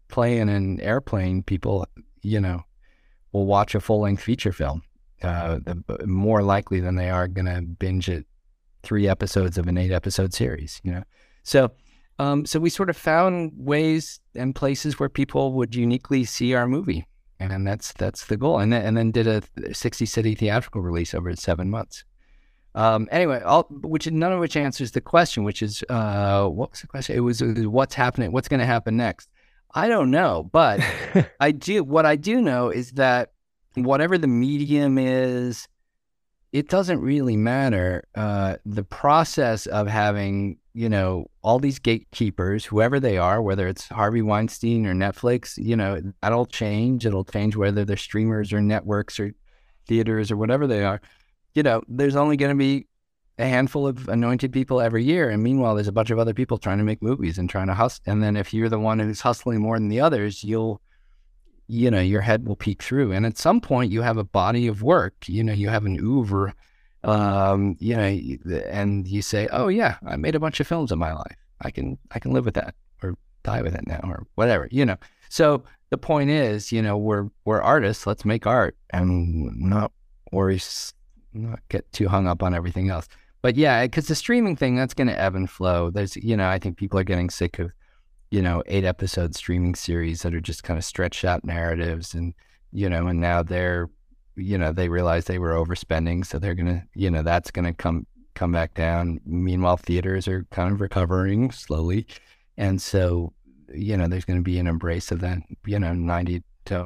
play in an airplane, people you know will watch a full length feature film. Uh, the, more likely than they are going to binge it three episodes of an eight episode series. You know, so Um, so we sort of found ways and places where people would uniquely see our movie, and that's that's the goal. And then and then did a 60 city theatrical release over seven months. Um, anyway, all, which none of which answers the question, which is uh, what was the question? It was, it was what's happening, what's going to happen next. I don't know, but I do. What I do know is that whatever the medium is, it doesn't really matter. Uh, the process of having, you know, all these gatekeepers, whoever they are, whether it's Harvey Weinstein or Netflix, you know, that'll change. It'll change whether they're streamers or networks or theaters or whatever they are. You know, there's only going to be a handful of anointed people every year. And meanwhile, there's a bunch of other people trying to make movies and trying to hustle. And then if you're the one who's hustling more than the others, you'll, you know, your head will peek through. And at some point, you have a body of work. You know, you have an oeuvre, um, you know, and you say, "Oh yeah, I made a bunch of films in my life. I can, I can live with that, or die with it now, or whatever." You know. So the point is, you know, we're we're artists. Let's make art and not worry, not get too hung up on everything else but yeah, because the streaming thing that's going to ebb and flow. There's, you know, I think people are getting sick of, you know, eight episode streaming series that are just kind of stretched out narratives, and you know, and now they're, you know, they realize they were overspending, so they're gonna, you know, that's gonna come come back down. Meanwhile, theaters are kind of recovering slowly, and so, you know, there's going to be an embrace of that, you know, ninety to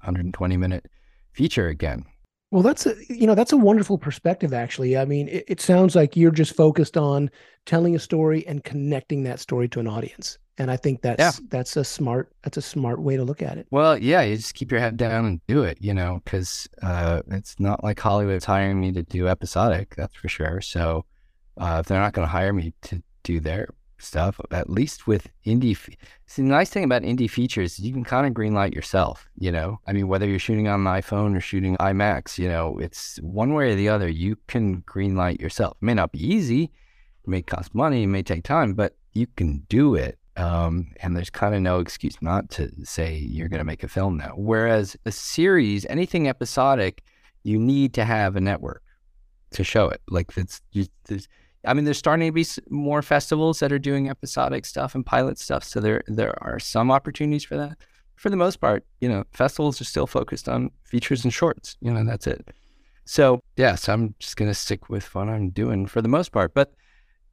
120 minute feature again well, that's a you know that's a wonderful perspective. Actually, I mean, it, it, sounds like you're just focused on telling a story and connecting that story to an audience, and I think that's yeah. that's a smart that's a smart way to look at it. Well, yeah, you just keep your head down and do it, you know, because uh, it's not like Hollywood's hiring me to do episodic, that's for sure. So uh, if they're not going to hire me to do their stuff, at least with indie. See, the nice thing about indie features, you can kind of greenlight yourself, you know? I mean, whether you're shooting on an iPhone or shooting IMAX, you know, it's one way or the other, you can greenlight yourself. It may not be easy, it may cost money, it may take time, but you can do it. Um, and there's kind of no excuse not to say you're going to make a film now. Whereas a series, anything episodic, you need to have a network to show it. Like it's just, I mean, there's starting to be more festivals that are doing episodic stuff and pilot stuff. So there there are some opportunities for that. For the most part, you know, festivals are still focused on features and shorts. You know, that's it. So yeah, so I'm just gonna stick with what I'm doing for the most part. But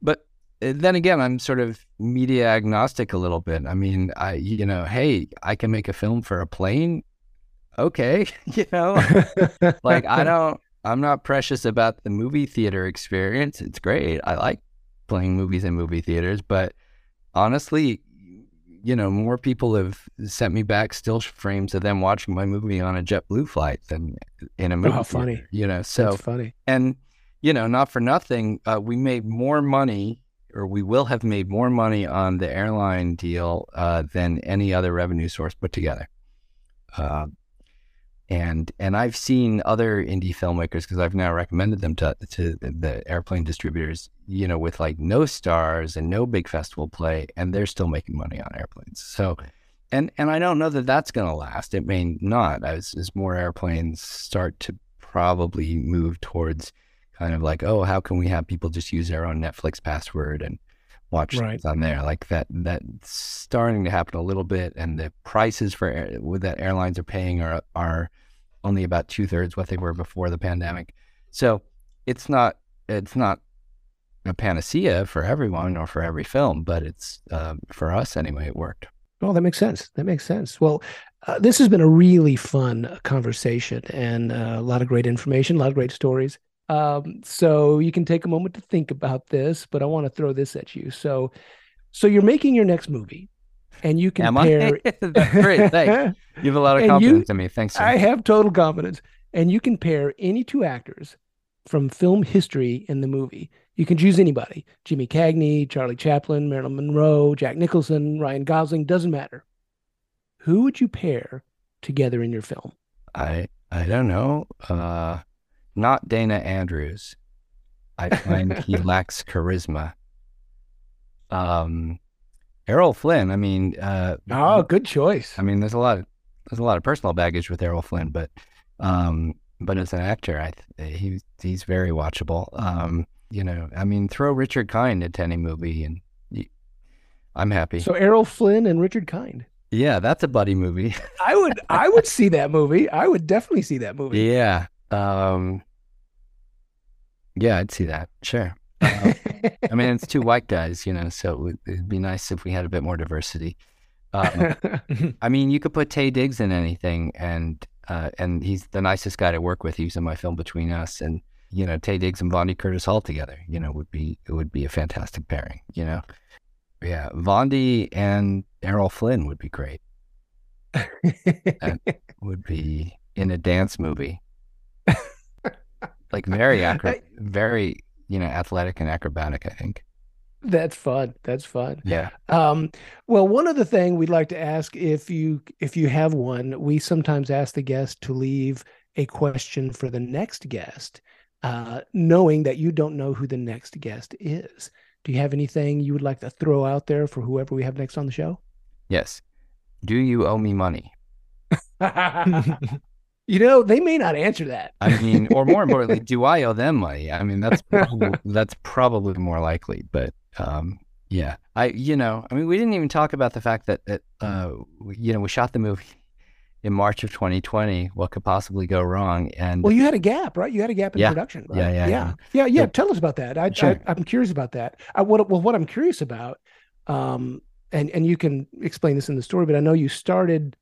but uh, then again, I'm sort of media agnostic a little bit. I mean, I you know, hey, I can make a film for a plane. Okay, you know, like I don't I'm not precious about the movie theater experience. It's great. I like playing movies in movie theaters, but honestly, you know, more people have sent me back still frames of them watching my movie on a JetBlue flight than in a movie. Oh, funny. You know, so That's funny. And you know, not for nothing, uh, we made more money, or we will have made more money on the airline deal uh, than any other revenue source put together. Uh, and and I've seen other indie filmmakers because I've now recommended them to to the airplane distributors, you know, with like no stars and no big festival play, and they're still making money on airplanes. So, and and I don't know that that's going to last. It may not as as more airplanes start to probably move towards kind of like, oh, how can we have people just use their own Netflix password and watch right. on there like that that's starting to happen a little bit and the prices for air, that airlines are paying are are only about two-thirds what they were before the pandemic so it's not it's not a panacea for everyone or for every film but it's uh, for us anyway it worked Oh, that makes sense. That makes sense. Well, uh, this has been a really fun conversation and uh, a lot of great information, a lot of great stories. Um, so you can take a moment to think about this, but I want to throw this at you. So, so you're making your next movie, and you can pair. great, thanks. You have a lot of confidence you, in me. Thanks. Sir. I have total confidence, and you can pair any two actors from film history in the movie. You can choose anybody: Jimmy Cagney, Charlie Chaplin, Marilyn Monroe, Jack Nicholson, Ryan Gosling. Doesn't matter. Who would you pair together in your film? I I don't know. Uh not Dana Andrews. I find he lacks charisma. Um, Errol Flynn. I mean, uh, oh, good choice. I mean, there's a lot of there's a lot of personal baggage with Errol Flynn, but um, but as an actor, I he he's very watchable. Um, you know, I mean, throw Richard Kind into any movie, and I'm happy. So Errol Flynn and Richard Kind. Yeah, that's a buddy movie. I would I would see that movie. I would definitely see that movie. Yeah. Um Yeah, I'd see that. Sure. Uh, I mean, it's two white guys, you know, so it would, it'd be nice if we had a bit more diversity. Um, I mean, you could put Taye Diggs in anything, and uh, and he's the nicest guy to work with. He was in my film Between Us, and you know, Taye Diggs and Vondie Curtis Hall together, you know, would be it would be a fantastic pairing. You know, yeah, Vondie and Errol Flynn would be great. that would be in a dance movie, like very acro- very you know athletic and acrobatic. I think. That's fun. That's fun. Yeah. Um, well, one other thing we'd like to ask if you if you have one, we sometimes ask the guest to leave a question for the next guest, uh, knowing that you don't know who the next guest is. Do you have anything you would like to throw out there for whoever we have next on the show? Yes. Do you owe me money? you know, they may not answer that. I mean, or more importantly, do I owe them money? I mean, that's probably, that's probably more likely, but um, yeah, I you know, I mean, we didn't even talk about the fact that that uh, you know, we shot the movie in March of 2020. What could possibly go wrong? And well, you had a gap, right? You had a gap in yeah. production, right? Yeah, yeah, yeah, yeah, yeah. Tell us about that. I, sure. I, am curious about that. I, what well, what I'm curious about, um, and and you can explain this in the story, but I know you started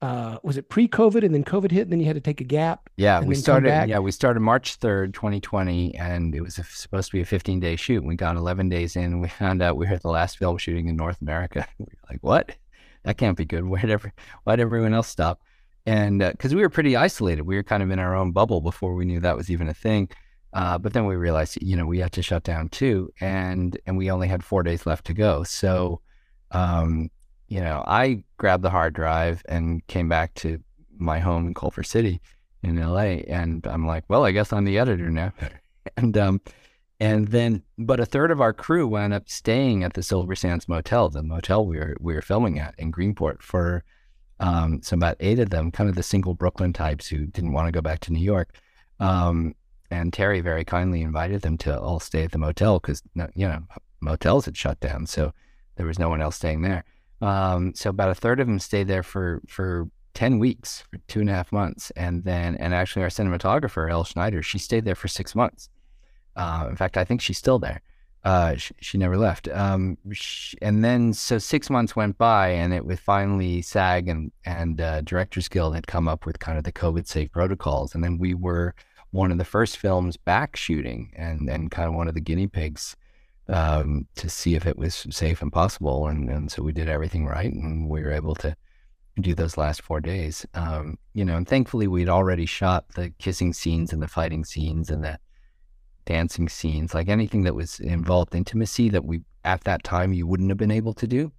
uh, was it pre-COVID and then COVID hit and then you had to take a gap? Yeah, we started. Yeah, we started March third, 2020, and it was a, supposed to be a 15 day shoot. We got 11 days in, and we found out we were the last film shooting in North America. we were like, what? That can't be good. Why'd, every, why'd everyone else stop? And because uh, we were pretty isolated, we were kind of in our own bubble before we knew that was even a thing. Uh, but then we realized, you know, we had to shut down too, and and we only had four days left to go. So um, you know, I grabbed the hard drive and came back to my home in Culver City in LA. And I'm like, well, I guess I'm the editor now. and, um, and then, but a third of our crew wound up staying at the Silver Sands Motel, the motel we were, we were filming at in Greenport for, um, so about eight of them, kind of the single Brooklyn types who didn't want to go back to New York. Um, and Terry very kindly invited them to all stay at the motel because, you know, motels had shut down. So there was no one else staying there. Um, so about a third of them stayed there for for ten weeks, for two and a half months, and then and actually our cinematographer Elle Schneider, she stayed there for six months. Uh, in fact, I think she's still there. Uh, she, she, never left. Um, she, and then so six months went by, and it was finally SAG and and uh, Directors Guild had come up with kind of the COVID safe protocols, and then we were one of the first films back shooting, and and kind of one of the guinea pigs um, to see if it was safe and possible. And, and so we did everything right, and we were able to do those last four days. Um, you know, and thankfully we'd already shot the kissing scenes and the fighting scenes and the dancing scenes, like anything that was involved intimacy that we at that time you wouldn't have been able to do.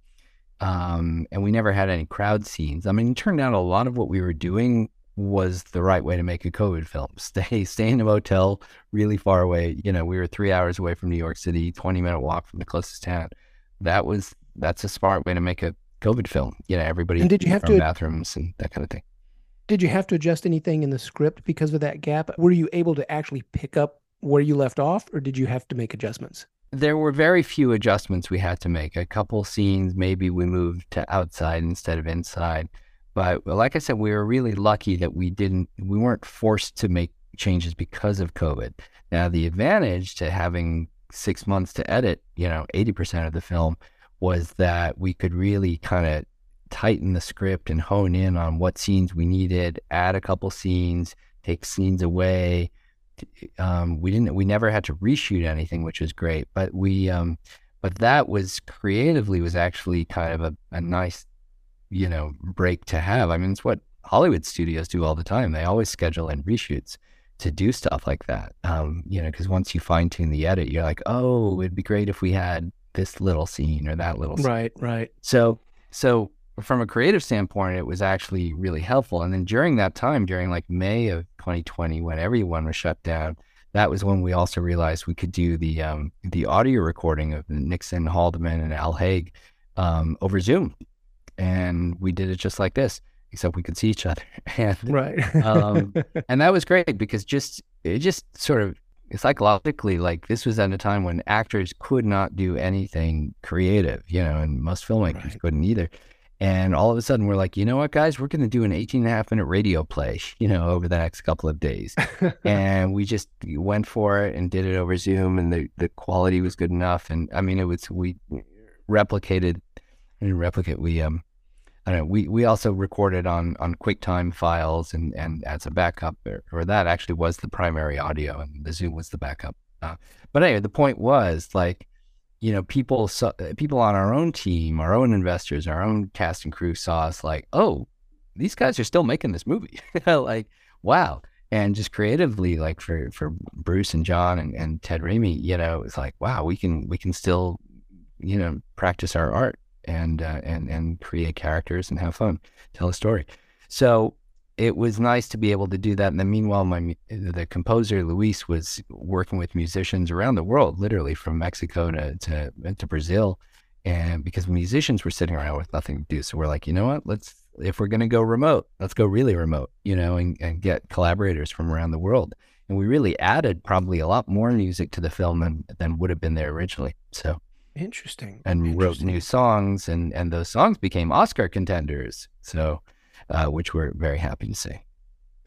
Um, and we never had any crowd scenes. I mean, it turned out a lot of what we were doing was the right way to make a COVID film. Stay, stay in a motel really far away. You know, we were three hours away from New York City, 20 minute walk from the closest town. That was, that's a smart way to make a COVID film. You know, everybody and did you have to bathrooms and that kind of thing. Did you have to adjust anything in the script because of that gap? Were you able to actually pick up where you left off or did you have to make adjustments? There were very few adjustments we had to make. A couple scenes, maybe we moved to outside instead of inside but like I said, we were really lucky that we didn't, we weren't forced to make changes because of COVID. Now, the advantage to having six months to edit, you know, 80% of the film was that we could really kind of tighten the script and hone in on what scenes we needed, add a couple scenes, take scenes away. Um, we didn't, we never had to reshoot anything, which was great. But we, um, but that was creatively was actually kind of a, a nice you know, break to have. I mean, it's what Hollywood studios do all the time. They always schedule in reshoots to do stuff like that. Um, you know, because once you fine tune the edit, you're like, oh, it'd be great if we had this little scene or that little scene. Right, right. So, so from a creative standpoint, it was actually really helpful. And then during that time, during like May of 2020, when everyone was shut down, that was when we also realized we could do the um, the audio recording of Nixon, Haldeman, and Al Haig um, over Zoom and we did it just like this, except we could see each other. And right, um, and that was great because just it just sort of psychologically, like this was at a time when actors could not do anything creative, you know, and most filmmakers right. couldn't either. And all of a sudden, we're like, you know what, guys, we're going to do an 18 and a half minute radio play, you know, over the next couple of days. and we just went for it and did it over Zoom, and the, the quality was good enough. And I mean, it was, we replicated and replicate, we, um, I know, we, we also recorded on, on QuickTime files and, and as a backup, or, or that actually was the primary audio, and the Zoom was the backup. Uh, but anyway, the point was like, you know, people saw, people on our own team, our own investors, our own cast and crew saw us like, oh, these guys are still making this movie. like, wow. And just creatively, like for for Bruce and John and, and Ted Raimi, you know, it's like, wow, we can we can still, you know, practice our art and uh, and and create characters and have fun, tell a story. So it was nice to be able to do that. And then meanwhile, my the composer Luis was working with musicians around the world, literally from Mexico to to, to Brazil, and because musicians were sitting around with nothing to do, so we're like, you know what? Let's if we're going to go remote, let's go really remote, you know, and, and get collaborators from around the world. And we really added probably a lot more music to the film than than would have been there originally. So interesting. And interesting. wrote new songs, and and those songs became Oscar contenders. So uh, which we're very happy to see.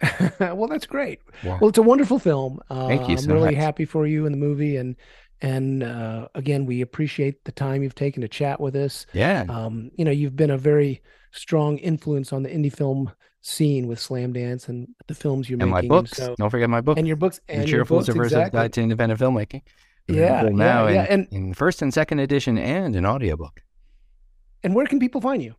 well, that's great. Yeah. Well, it's a wonderful film. Uh, Thank you. I'm really much. happy for you in the movie, and and uh, again, we appreciate the time you've taken to chat with us. Yeah. Um, you know, you've been a very strong influence on the indie film scene with Slamdance and the films you're and making. my books. So, Don't forget my book. And your books. And the Cheerful Subversive exactly. Guide to Independent Filmmaking. Yeah, now yeah, in, and in first and second edition and an audiobook. And where can people find you?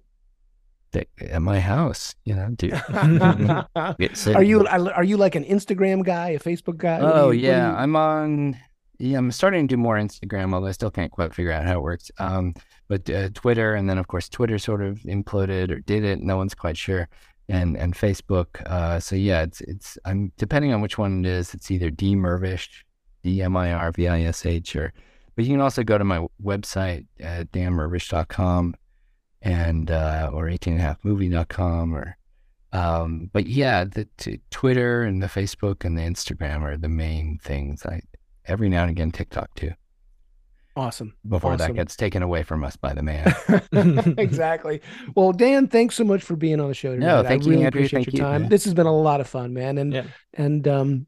at my house, you know. Are you are you like an Instagram guy, a Facebook guy? Oh you, yeah, you... I'm on. Yeah, I'm starting to do more Instagram, although I still can't quite figure out how it works. Um, but uh, Twitter, and then of course Twitter sort of imploded or did it. No one's quite sure. And and Facebook. Uh, so yeah, it's it's. I'm depending on which one it is. It's either D Mirvish, D M I R V I S H, or. But you can also go to my website at danmirvish.com and uh, or 18.5movie.com or um, but yeah, the t- Twitter and the Facebook and the Instagram are the main things. I every now and again TikTok too. Awesome. Before awesome. that gets taken away from us by the man. exactly. Well, Dan, thanks so much for being on the show today. No, thank I you, really Andrew. Appreciate thank your time. You, this has been a lot of fun, man. And yeah. and um,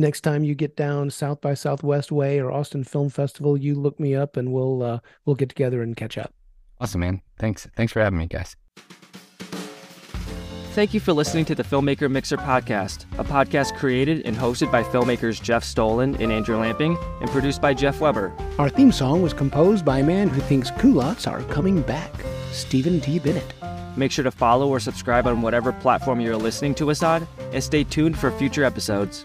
next time you get down South by Southwest Way or Austin Film Festival, you look me up and we'll uh, we'll get together and catch up. Awesome, man. Thanks. Thanks for having me, guys. Thank you for listening to the Filmmaker Mixer podcast, a podcast created and hosted by filmmakers Jeff Stolhand and Andrew Lamping and produced by Jeff Weber. Our theme song was composed by a man who thinks culottes are coming back, Stephen D. Bennett. Make sure to follow or subscribe on whatever platform you're listening to us on, and stay tuned for future episodes.